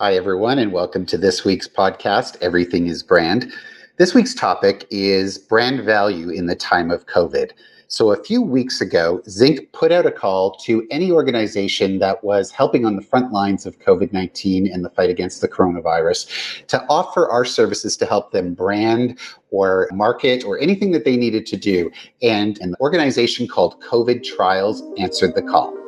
Hi, everyone, and welcome to this week's podcast, Everything is Brand. This week's topic is brand value in the time of COVID. So, a few weeks ago, Zinc put out a call to any organization that was helping on the front lines of COVID 19 and the fight against the coronavirus to offer our services to help them brand or market or anything that they needed to do. And an organization called COVID Trials answered the call.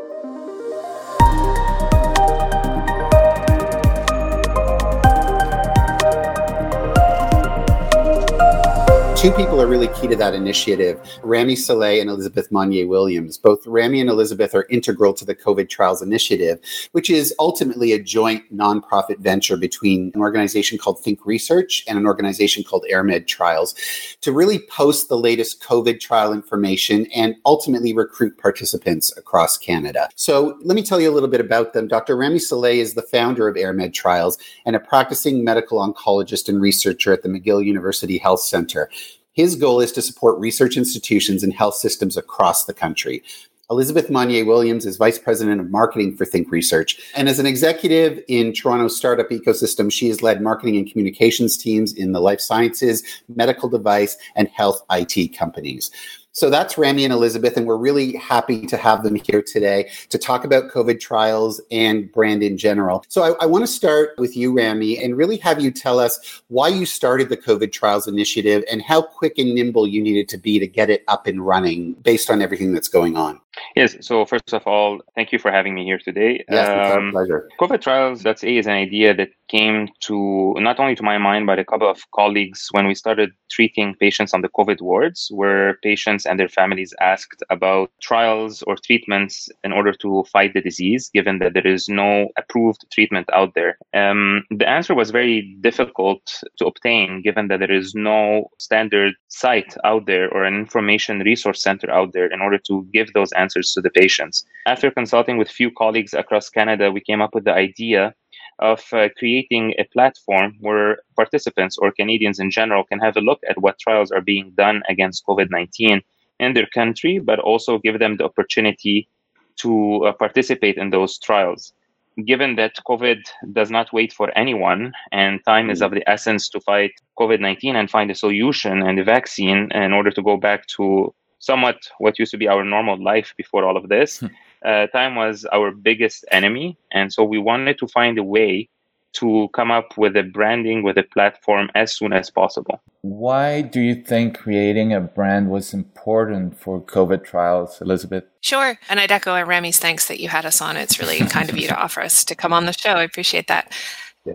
Two people are really key to that initiative Rami Saleh and Elizabeth Monnier Williams. Both Rami and Elizabeth are integral to the COVID Trials Initiative, which is ultimately a joint nonprofit venture between an organization called Think Research and an organization called AirMed Trials to really post the latest COVID trial information and ultimately recruit participants across Canada. So let me tell you a little bit about them. Dr. Rami Saleh is the founder of AirMed Trials and a practicing medical oncologist and researcher at the McGill University Health Center. His goal is to support research institutions and health systems across the country. Elizabeth Monnier Williams is Vice President of Marketing for Think Research. And as an executive in Toronto's startup ecosystem, she has led marketing and communications teams in the life sciences, medical device, and health IT companies. So that's Rami and Elizabeth, and we're really happy to have them here today to talk about COVID trials and brand in general. So I, I want to start with you, Rami, and really have you tell us why you started the COVID trials initiative and how quick and nimble you needed to be to get it up and running based on everything that's going on. Yes. So first of all, thank you for having me here today. Yes, um, pleasure. COVID trials. That's a is an idea that came to not only to my mind but a couple of colleagues when we started treating patients on the COVID wards, where patients and their families asked about trials or treatments in order to fight the disease, given that there is no approved treatment out there. Um, the answer was very difficult to obtain, given that there is no standard site out there or an information resource center out there in order to give those answers answers to the patients. After consulting with few colleagues across Canada, we came up with the idea of uh, creating a platform where participants or Canadians in general can have a look at what trials are being done against COVID 19 in their country, but also give them the opportunity to uh, participate in those trials. Given that COVID does not wait for anyone and time is of the essence to fight COVID 19 and find a solution and a vaccine in order to go back to somewhat what used to be our normal life before all of this. Hmm. uh, time was our biggest enemy. And so we wanted to find a way to come up with a branding with a platform as soon as possible. Why do you think creating a brand was important for COVID trials, Elizabeth? Sure. And I'd echo Rami's thanks that you had us on. It's really kind of you to offer us to come on the show. I appreciate that.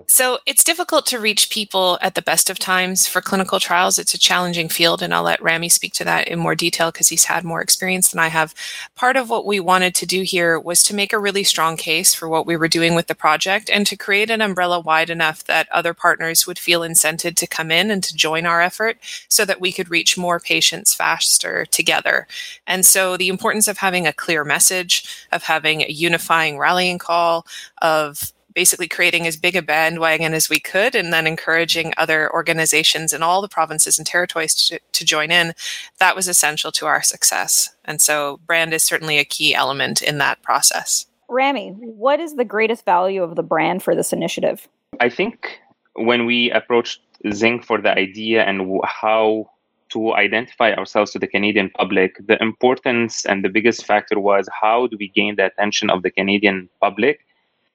So it's difficult to reach people at the best of times for clinical trials. It's a challenging field, and I'll let Rami speak to that in more detail because he's had more experience than I have. Part of what we wanted to do here was to make a really strong case for what we were doing with the project and to create an umbrella wide enough that other partners would feel incented to come in and to join our effort so that we could reach more patients faster together. And so the importance of having a clear message, of having a unifying rallying call, of basically creating as big a bandwagon as we could and then encouraging other organizations in all the provinces and territories to, to join in, that was essential to our success. And so brand is certainly a key element in that process. Rami, what is the greatest value of the brand for this initiative? I think when we approached Zinc for the idea and how to identify ourselves to the Canadian public, the importance and the biggest factor was how do we gain the attention of the Canadian public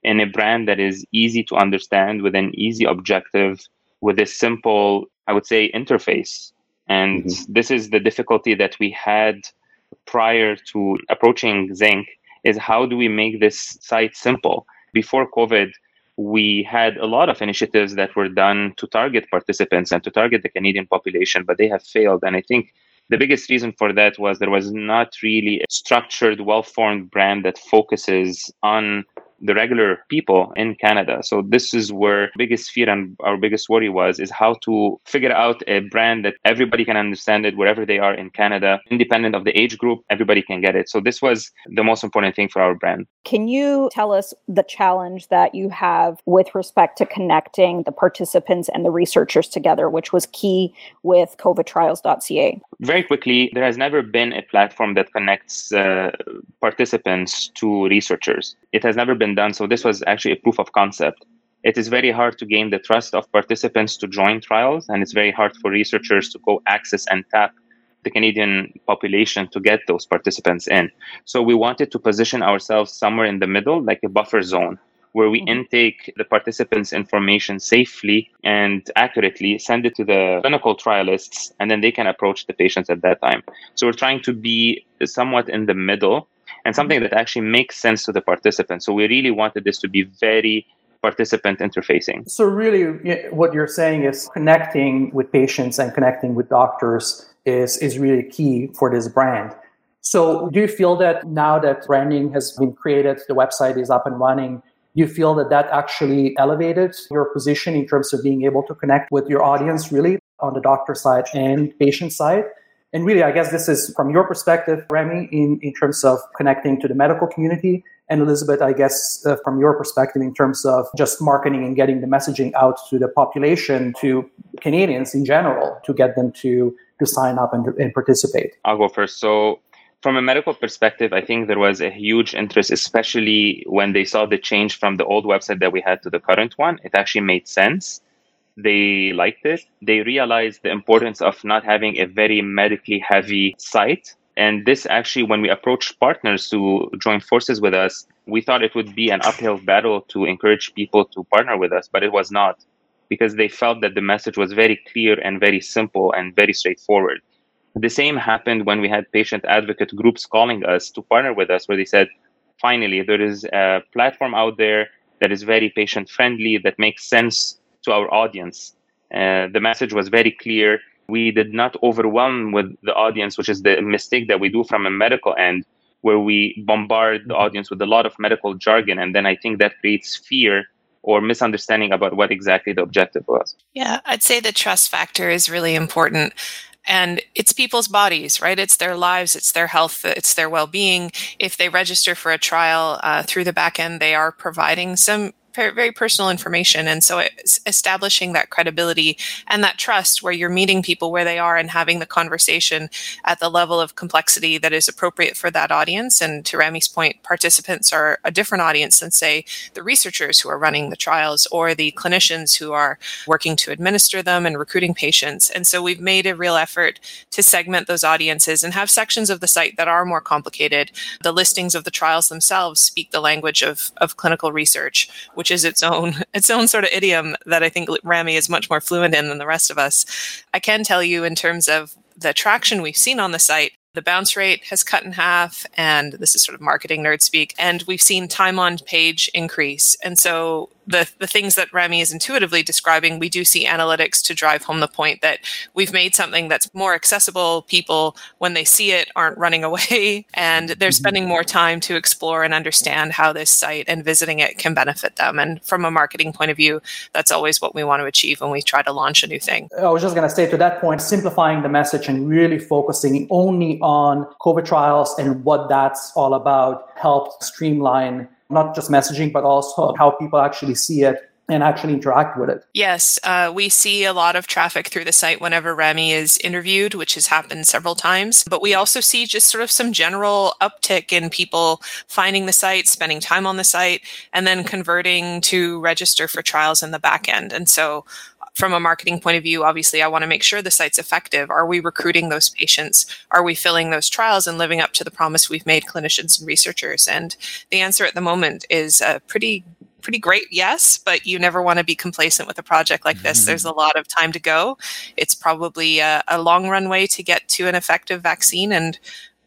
in a brand that is easy to understand with an easy objective with a simple i would say interface. And mm-hmm. this is the difficulty that we had prior to approaching zinc is how do we make this site simple? Before covid we had a lot of initiatives that were done to target participants and to target the canadian population but they have failed. And i think the biggest reason for that was there was not really a structured well formed brand that focuses on the regular people in Canada. So this is where biggest fear and our biggest worry was is how to figure out a brand that everybody can understand it wherever they are in Canada, independent of the age group, everybody can get it. So this was the most important thing for our brand. Can you tell us the challenge that you have with respect to connecting the participants and the researchers together, which was key with covidtrials.ca? Very quickly, there has never been a platform that connects uh, participants to researchers. It has never been been done. So this was actually a proof of concept. it is very hard to gain the trust of participants to join trials, and it's very hard for researchers to go access and tap the Canadian population to get those participants in. So we wanted to position ourselves somewhere in the middle, like a buffer zone, where we mm-hmm. intake the participants' information safely and accurately, send it to the clinical trialists, and then they can approach the patients at that time. So we're trying to be somewhat in the middle and something that actually makes sense to the participants. So we really wanted this to be very participant interfacing. So, really, what you're saying is connecting with patients and connecting with doctors is, is really key for this brand. So, do you feel that now that branding has been created, the website is up and running, you feel that that actually elevated your position in terms of being able to connect with your audience really on the doctor side and patient side? And really, I guess this is from your perspective, Remy, in, in terms of connecting to the medical community and Elizabeth, I guess, uh, from your perspective, in terms of just marketing and getting the messaging out to the population, to Canadians in general, to get them to to sign up and, and participate? I'll go first. So, from a medical perspective, I think there was a huge interest, especially when they saw the change from the old website that we had to the current one. It actually made sense. They liked it. They realized the importance of not having a very medically heavy site and this actually, when we approached partners to join forces with us, we thought it would be an uphill battle to encourage people to partner with us, but it was not because they felt that the message was very clear and very simple and very straightforward. The same happened when we had patient advocate groups calling us to partner with us, where they said, finally, there is a platform out there that is very patient friendly, that makes sense to our audience. Uh, the message was very clear we did not overwhelm with the audience, which is the mistake that we do from a medical end, where we bombard the audience with a lot of medical jargon. And then I think that creates fear or misunderstanding about what exactly the objective was. Yeah, I'd say the trust factor is really important. And it's people's bodies, right? It's their lives, it's their health, it's their well being. If they register for a trial uh, through the back end, they are providing some very personal information. And so establishing that credibility and that trust where you're meeting people where they are and having the conversation at the level of complexity that is appropriate for that audience. And to Rami's point, participants are a different audience than, say, the researchers who are running the trials or the clinicians who are working to administer them and recruiting patients. And so we've made a real effort to segment those audiences and have sections of the site that are more complicated. The listings of the trials themselves speak the language of, of clinical research, which which is its own its own sort of idiom that I think Rami is much more fluent in than the rest of us. I can tell you in terms of the traction we've seen on the site, the bounce rate has cut in half, and this is sort of marketing nerd speak. And we've seen time on page increase. And so the, the things that Remy is intuitively describing, we do see analytics to drive home the point that we've made something that's more accessible. People, when they see it, aren't running away and they're mm-hmm. spending more time to explore and understand how this site and visiting it can benefit them. And from a marketing point of view, that's always what we want to achieve when we try to launch a new thing. I was just going to say to that point, simplifying the message and really focusing only on COVID trials and what that's all about helped streamline not just messaging, but also how people actually see it and actually interact with it. Yes, uh, we see a lot of traffic through the site whenever Remy is interviewed, which has happened several times. But we also see just sort of some general uptick in people finding the site, spending time on the site, and then converting to register for trials in the back end. And so from a marketing point of view, obviously, I want to make sure the site's effective. Are we recruiting those patients? Are we filling those trials and living up to the promise we've made clinicians and researchers? And the answer at the moment is a pretty pretty great yes but you never want to be complacent with a project like this mm-hmm. there's a lot of time to go it's probably a, a long runway to get to an effective vaccine and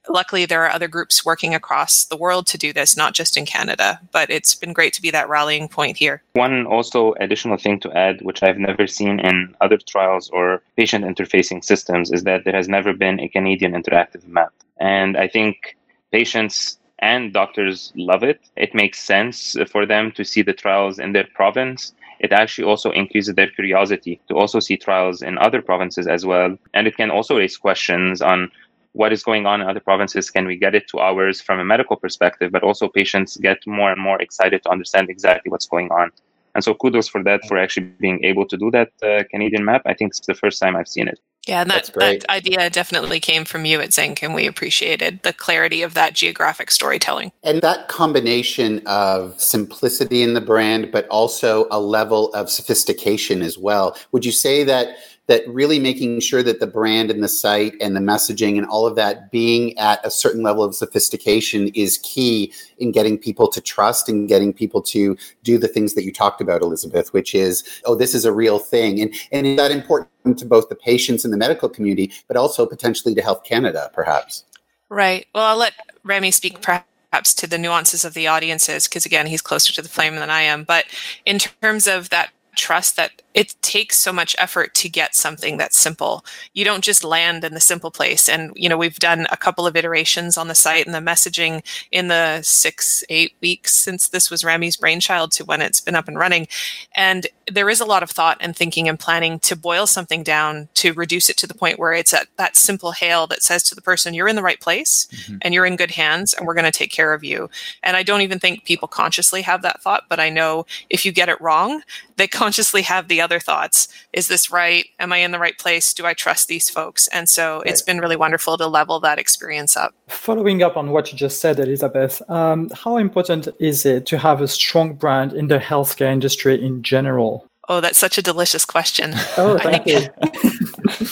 luckily there are other groups working across the world to do this not just in canada but it's been great to be that rallying point here. One also additional thing to add which i've never seen in other trials or patient interfacing systems is that there has never been a canadian interactive map. And i think patients and doctors love it. It makes sense for them to see the trials in their province. It actually also increases their curiosity to also see trials in other provinces as well. And it can also raise questions on what is going on in other provinces can we get it to ours from a medical perspective but also patients get more and more excited to understand exactly what's going on and so kudos for that for actually being able to do that uh, canadian map i think it's the first time i've seen it Yeah, and that, that idea definitely came from you at Zinc, and we appreciated the clarity of that geographic storytelling. And that combination of simplicity in the brand, but also a level of sophistication as well. Would you say that that really making sure that the brand and the site and the messaging and all of that being at a certain level of sophistication is key in getting people to trust and getting people to do the things that you talked about, Elizabeth, which is, oh, this is a real thing. And, and is that important to both the patients and the medical community, but also potentially to Health Canada, perhaps? Right. Well, I'll let Remy speak perhaps to the nuances of the audiences because again he's closer to the flame than i am but in terms of that trust that it takes so much effort to get something that's simple. You don't just land in the simple place. And, you know, we've done a couple of iterations on the site and the messaging in the six, eight weeks since this was Remy's brainchild to when it's been up and running. And there is a lot of thought and thinking and planning to boil something down to reduce it to the point where it's at that simple hail that says to the person, you're in the right place mm-hmm. and you're in good hands and we're going to take care of you. And I don't even think people consciously have that thought, but I know if you get it wrong, they consciously have the other thoughts. Is this right? Am I in the right place? Do I trust these folks? And so it's been really wonderful to level that experience up. Following up on what you just said, Elizabeth, um, how important is it to have a strong brand in the healthcare industry in general? Oh, that's such a delicious question. Oh, thank you.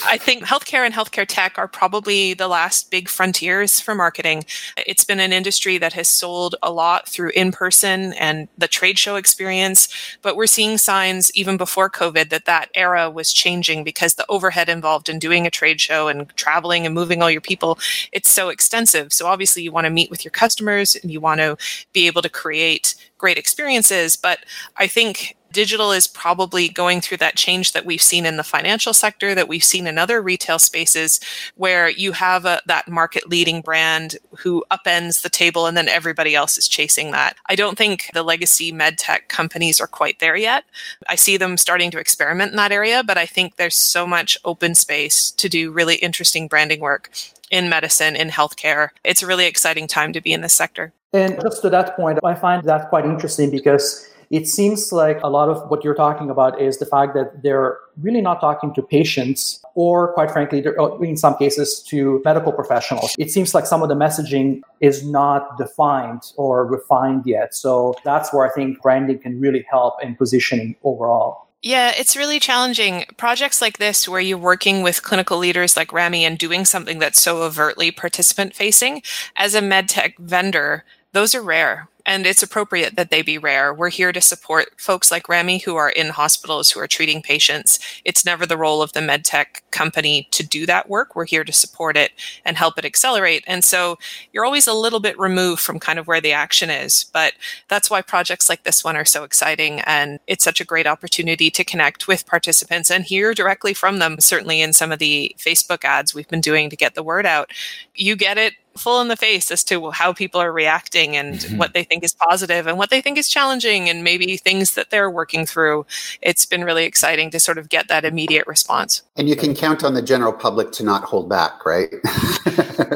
I think healthcare and healthcare tech are probably the last big frontiers for marketing. It's been an industry that has sold a lot through in person and the trade show experience, but we're seeing signs even before COVID that that era was changing because the overhead involved in doing a trade show and traveling and moving all your people, it's so extensive. So obviously you want to meet with your customers and you want to be able to create great experiences, but I think digital is probably going through that change that we've seen in the financial sector, that we've seen in other retail spaces, where you have a, that market leading brand who upends the table and then everybody else is chasing that. I don't think the legacy med tech companies are quite there yet. I see them starting to experiment in that area, but I think there's so much open space to do really interesting branding work in medicine, in healthcare. It's a really exciting time to be in this sector. And just to that point, I find that quite interesting because it seems like a lot of what you're talking about is the fact that they're really not talking to patients or quite frankly oh, in some cases to medical professionals. It seems like some of the messaging is not defined or refined yet. So that's where i think branding can really help in positioning overall. Yeah, it's really challenging. Projects like this, where you're working with clinical leaders like Rami and doing something that's so overtly participant facing, as a medtech vendor, those are rare and it's appropriate that they be rare. We're here to support folks like Remy who are in hospitals who are treating patients. It's never the role of the medtech company to do that work. We're here to support it and help it accelerate. And so you're always a little bit removed from kind of where the action is. But that's why projects like this one are so exciting. And it's such a great opportunity to connect with participants and hear directly from them, certainly in some of the Facebook ads we've been doing to get the word out. You get it full in the face as to how people are reacting and mm-hmm. what they think is positive and what they think is challenging and maybe things that they're working through. It's been really exciting to sort of get that immediate response. And you can count on the general public to not hold back, right?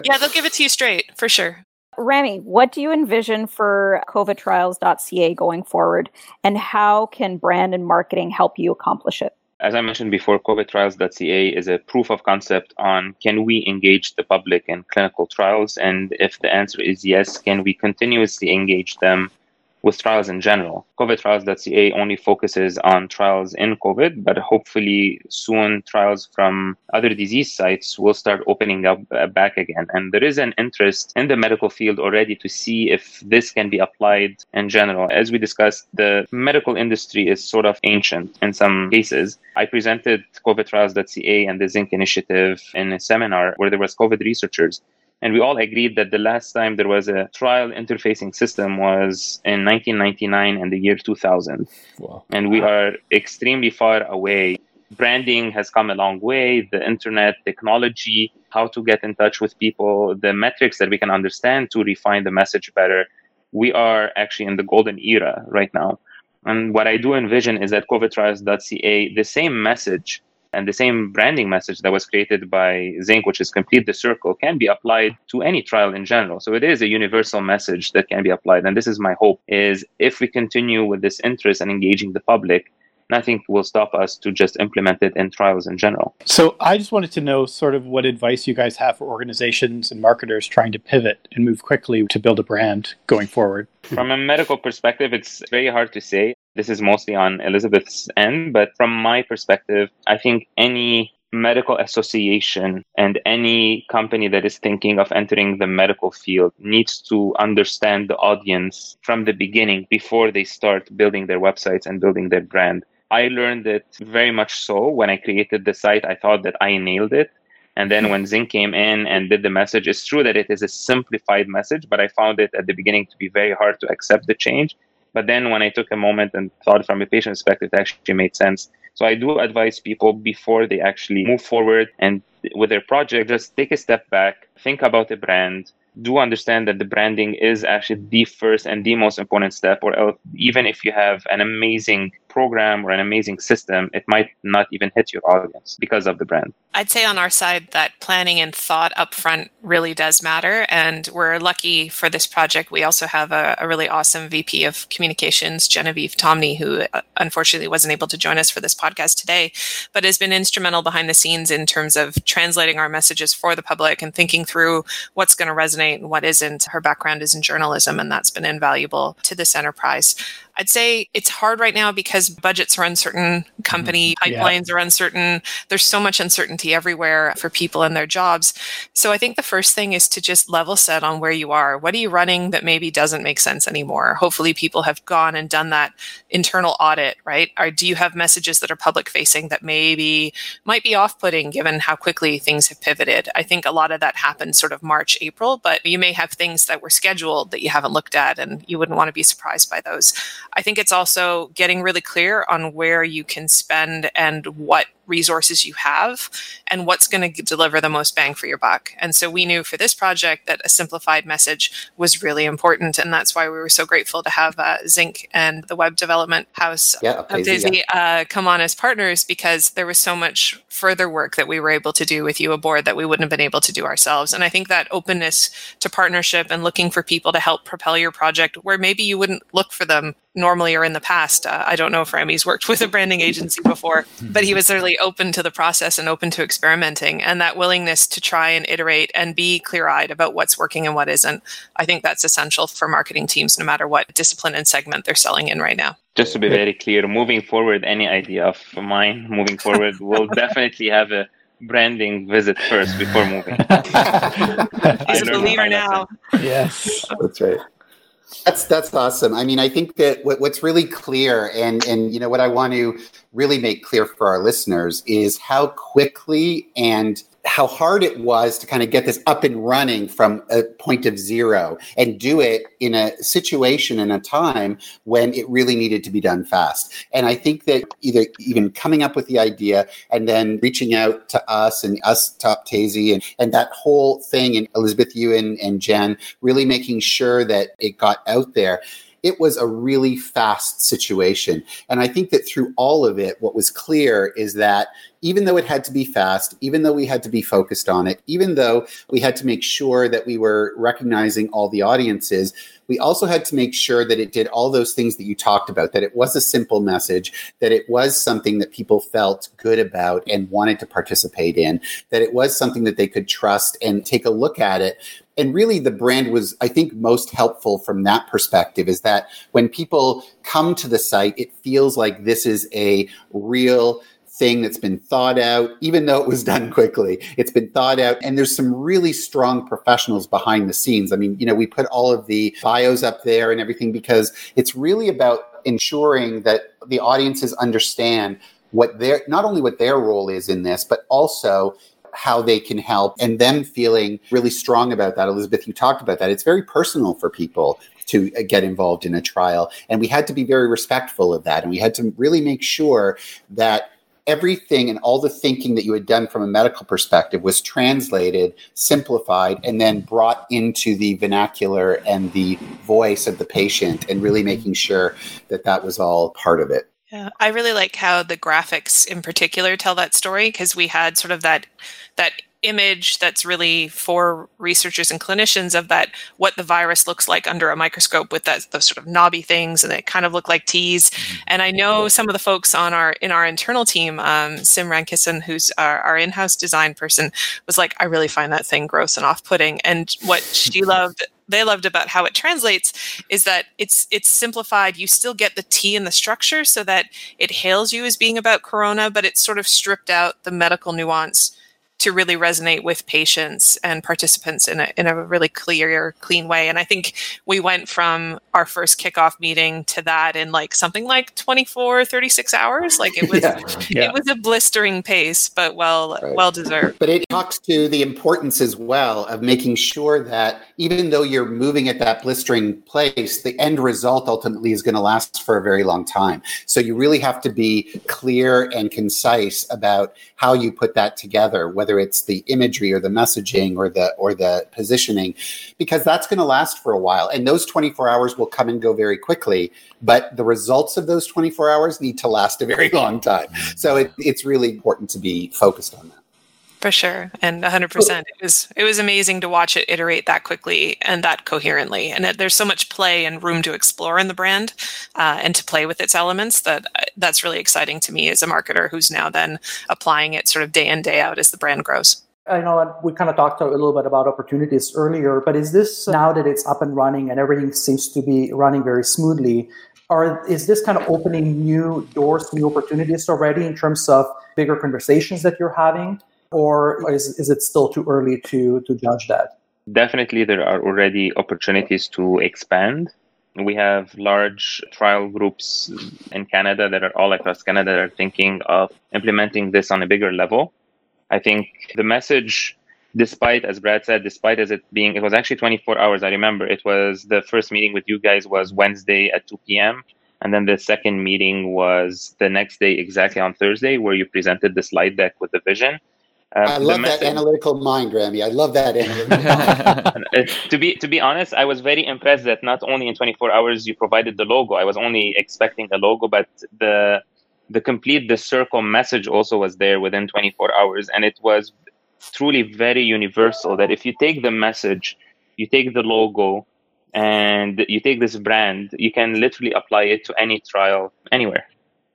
yeah, they'll give it to you straight for sure. Remy, what do you envision for covidtrials.ca going forward, and how can brand and marketing help you accomplish it? As I mentioned before, covidtrials.ca is a proof of concept on can we engage the public in clinical trials? And if the answer is yes, can we continuously engage them with trials in general. COVIDtrials.ca only focuses on trials in COVID, but hopefully soon trials from other disease sites will start opening up uh, back again. And there is an interest in the medical field already to see if this can be applied in general. As we discussed, the medical industry is sort of ancient in some cases. I presented COVIDtrials.ca and the Zinc initiative in a seminar where there was COVID researchers and we all agreed that the last time there was a trial interfacing system was in 1999 and the year 2000. Wow. And we are extremely far away. Branding has come a long way, the internet, technology, how to get in touch with people, the metrics that we can understand to refine the message better. We are actually in the golden era right now. And what I do envision is that covidtrials.ca, the same message and the same branding message that was created by Zinc, which is complete the circle, can be applied to any trial in general. So it is a universal message that can be applied. And this is my hope is if we continue with this interest and engaging the public, nothing will stop us to just implement it in trials in general. So I just wanted to know sort of what advice you guys have for organizations and marketers trying to pivot and move quickly to build a brand going forward. From a medical perspective, it's very hard to say. This is mostly on Elizabeth's end, but from my perspective, I think any medical association and any company that is thinking of entering the medical field needs to understand the audience from the beginning before they start building their websites and building their brand. I learned it very much so when I created the site. I thought that I nailed it. And then when Zinc came in and did the message, it's true that it is a simplified message, but I found it at the beginning to be very hard to accept the change. But then when I took a moment and thought from a patient perspective, it actually made sense. So I do advise people before they actually move forward and with their project, just take a step back, think about the brand, do understand that the branding is actually the first and the most important step, or else, even if you have an amazing program or an amazing system, it might not even hit your audience because of the brand. I'd say on our side that planning and thought upfront really does matter. And we're lucky for this project. We also have a, a really awesome VP of communications, Genevieve Tomney, who uh, unfortunately wasn't able to join us for this podcast today, but has been instrumental behind the scenes in terms of translating our messages for the public and thinking through what's going to resonate and what isn't. Her background is in journalism, and that's been invaluable to this enterprise. I'd say it's hard right now because budgets are uncertain, company mm-hmm. pipelines yeah. are uncertain. There's so much uncertainty everywhere for people and their jobs. So I think the first thing is to just level set on where you are. What are you running that maybe doesn't make sense anymore? Hopefully people have gone and done that internal audit, right? Or do you have messages that are public facing that maybe might be off putting given how quickly things have pivoted? I think a lot of that happened sort of March, April, but you may have things that were scheduled that you haven't looked at and you wouldn't want to be surprised by those. I think it's also getting really clear on where you can spend and what resources you have and what's going to deliver the most bang for your buck. And so we knew for this project that a simplified message was really important. And that's why we were so grateful to have uh, Zinc and the web development house yeah, of Daisy yeah. uh, come on as partners because there was so much further work that we were able to do with you aboard that we wouldn't have been able to do ourselves. And I think that openness to partnership and looking for people to help propel your project where maybe you wouldn't look for them normally or in the past. Uh, I don't know if Rami's worked with a branding agency before, but he was certainly open to the process and open to experimenting. And that willingness to try and iterate and be clear eyed about what's working and what isn't, I think that's essential for marketing teams, no matter what discipline and segment they're selling in right now. Just to be very clear, moving forward, any idea of mine moving forward will definitely have a branding visit first before moving. He's a believer now. Yes, that's right. That's that's awesome. I mean, I think that what, what's really clear, and and you know what I want to really make clear for our listeners is how quickly and how hard it was to kind of get this up and running from a point of zero and do it in a situation in a time when it really needed to be done fast. And I think that either even coming up with the idea and then reaching out to us and us to Daisy and, and that whole thing and Elizabeth, and, and Jen really making sure that it got out there it was a really fast situation. And I think that through all of it, what was clear is that even though it had to be fast, even though we had to be focused on it, even though we had to make sure that we were recognizing all the audiences, we also had to make sure that it did all those things that you talked about, that it was a simple message, that it was something that people felt good about and wanted to participate in, that it was something that they could trust and take a look at it. And really the brand was i think most helpful from that perspective is that when people come to the site it feels like this is a real thing that's been thought out even though it was done quickly it's been thought out and there's some really strong professionals behind the scenes i mean you know we put all of the bios up there and everything because it's really about ensuring that the audiences understand what their not only what their role is in this but also how they can help and them feeling really strong about that. Elizabeth, you talked about that. It's very personal for people to get involved in a trial. And we had to be very respectful of that. And we had to really make sure that everything and all the thinking that you had done from a medical perspective was translated, simplified, and then brought into the vernacular and the voice of the patient and really mm-hmm. making sure that that was all part of it. Yeah, I really like how the graphics in particular tell that story because we had sort of that that image that's really for researchers and clinicians of that what the virus looks like under a microscope with that those sort of knobby things and they kind of look like T's. Mm-hmm. And I know some of the folks on our in our internal team, um, Sim Rankissen, who's our, our in-house design person, was like, I really find that thing gross and off-putting. And what she loved they loved about how it translates is that it's it's simplified you still get the t in the structure so that it hails you as being about corona but it's sort of stripped out the medical nuance to really resonate with patients and participants in a, in a really clear, clean way. And I think we went from our first kickoff meeting to that in like something like 24, 36 hours. Like it was, yeah. Yeah. it was a blistering pace, but well, right. well deserved. But it talks to the importance as well of making sure that even though you're moving at that blistering place, the end result ultimately is going to last for a very long time. So you really have to be clear and concise about how you put that together, whether it's the imagery or the messaging or the or the positioning, because that's going to last for a while. And those 24 hours will come and go very quickly, but the results of those 24 hours need to last a very long time. So it, it's really important to be focused on that. For sure, and 100%. It was it was amazing to watch it iterate that quickly and that coherently. And it, there's so much play and room to explore in the brand uh, and to play with its elements that uh, that's really exciting to me as a marketer who's now then applying it sort of day in day out as the brand grows. I know we kind of talked a little bit about opportunities earlier, but is this now that it's up and running and everything seems to be running very smoothly? Are, is this kind of opening new doors, new opportunities already in terms of bigger conversations that you're having? Or is, is it still too early to, to judge that? Definitely, there are already opportunities to expand. We have large trial groups in Canada that are all across Canada that are thinking of implementing this on a bigger level. I think the message, despite, as Brad said, despite as it being, it was actually 24 hours. I remember it was the first meeting with you guys was Wednesday at 2 p.m. And then the second meeting was the next day, exactly on Thursday, where you presented the slide deck with the vision. Um, I love that analytical mind, Rami. I love that to be to be honest, I was very impressed that not only in 24 hours you provided the logo. I was only expecting a logo, but the the complete the circle message also was there within 24 hours, and it was truly very universal. That if you take the message, you take the logo, and you take this brand, you can literally apply it to any trial anywhere.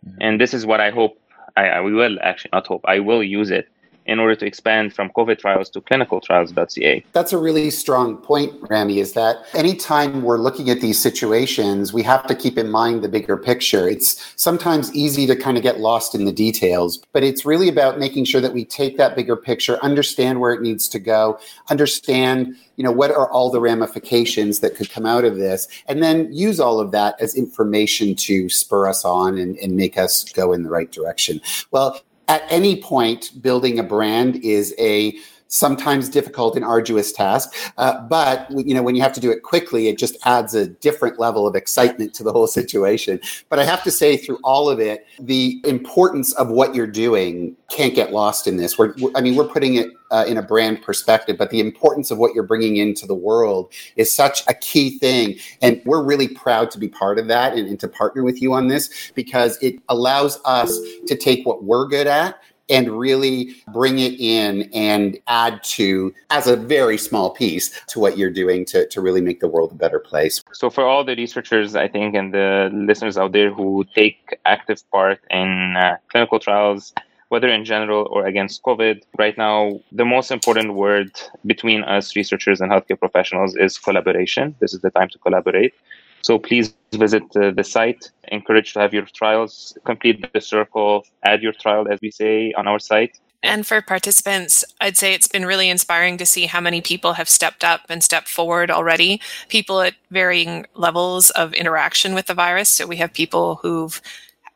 Mm-hmm. And this is what I hope. I, I will actually not hope. I will use it in order to expand from COVID trials to clinicaltrials.ca. That's a really strong point, Rami, is that anytime we're looking at these situations, we have to keep in mind the bigger picture. It's sometimes easy to kind of get lost in the details, but it's really about making sure that we take that bigger picture, understand where it needs to go, understand you know what are all the ramifications that could come out of this and then use all of that as information to spur us on and, and make us go in the right direction well at any point, building a brand is a sometimes difficult and arduous task. Uh, but you know, when you have to do it quickly, it just adds a different level of excitement to the whole situation. But I have to say, through all of it, the importance of what you're doing can't get lost in this. We're, I mean, we're putting it uh, in a brand perspective, but the importance of what you're bringing into the world is such a key thing. And we're really proud to be part of that and, and to partner with you on this because it allows us to take what we're good at and really bring it in and add to as a very small piece to what you're doing to, to really make the world a better place. So for all the researchers, I think, and the listeners out there who take active part in uh, clinical trials, whether in general or against COVID, right now, the most important word between us researchers and healthcare professionals is collaboration. This is the time to collaborate. So please visit uh, the site. Encourage to have your trials, complete the circle, add your trial, as we say on our site. And for participants, I'd say it's been really inspiring to see how many people have stepped up and stepped forward already. People at varying levels of interaction with the virus. So we have people who've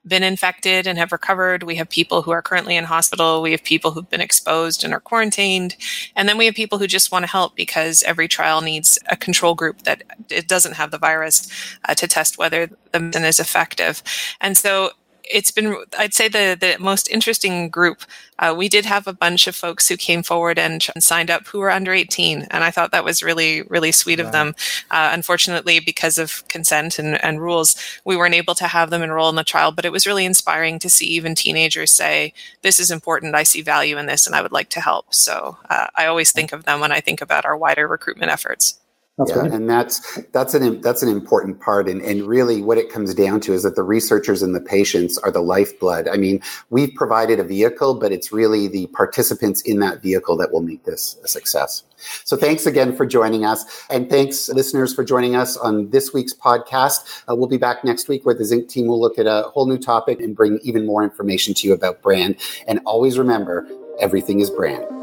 been infected and have recovered. We have people who are currently in hospital. We have people who've been exposed and are quarantined. And then we have people who just want to help because every trial needs a control group that it doesn't have the virus uh, to test whether the medicine is effective. And so it's been, I'd say, the, the most interesting group. Uh, we did have a bunch of folks who came forward and signed up who were under 18. And I thought that was really, really sweet of them. Uh, unfortunately, because of consent and, and rules, we weren't able to have them enroll in the trial. But it was really inspiring to see even teenagers say, This is important. I see value in this and I would like to help. So uh, I always think of them when I think about our wider recruitment efforts. That's yeah, and that's that's an that's an important part, and, and really what it comes down to is that the researchers and the patients are the lifeblood. I mean, we've provided a vehicle, but it's really the participants in that vehicle that will make this a success. So thanks again for joining us, and thanks listeners for joining us on this week's podcast. Uh, we'll be back next week where the Zinc team will look at a whole new topic and bring even more information to you about brand. And always remember, everything is brand.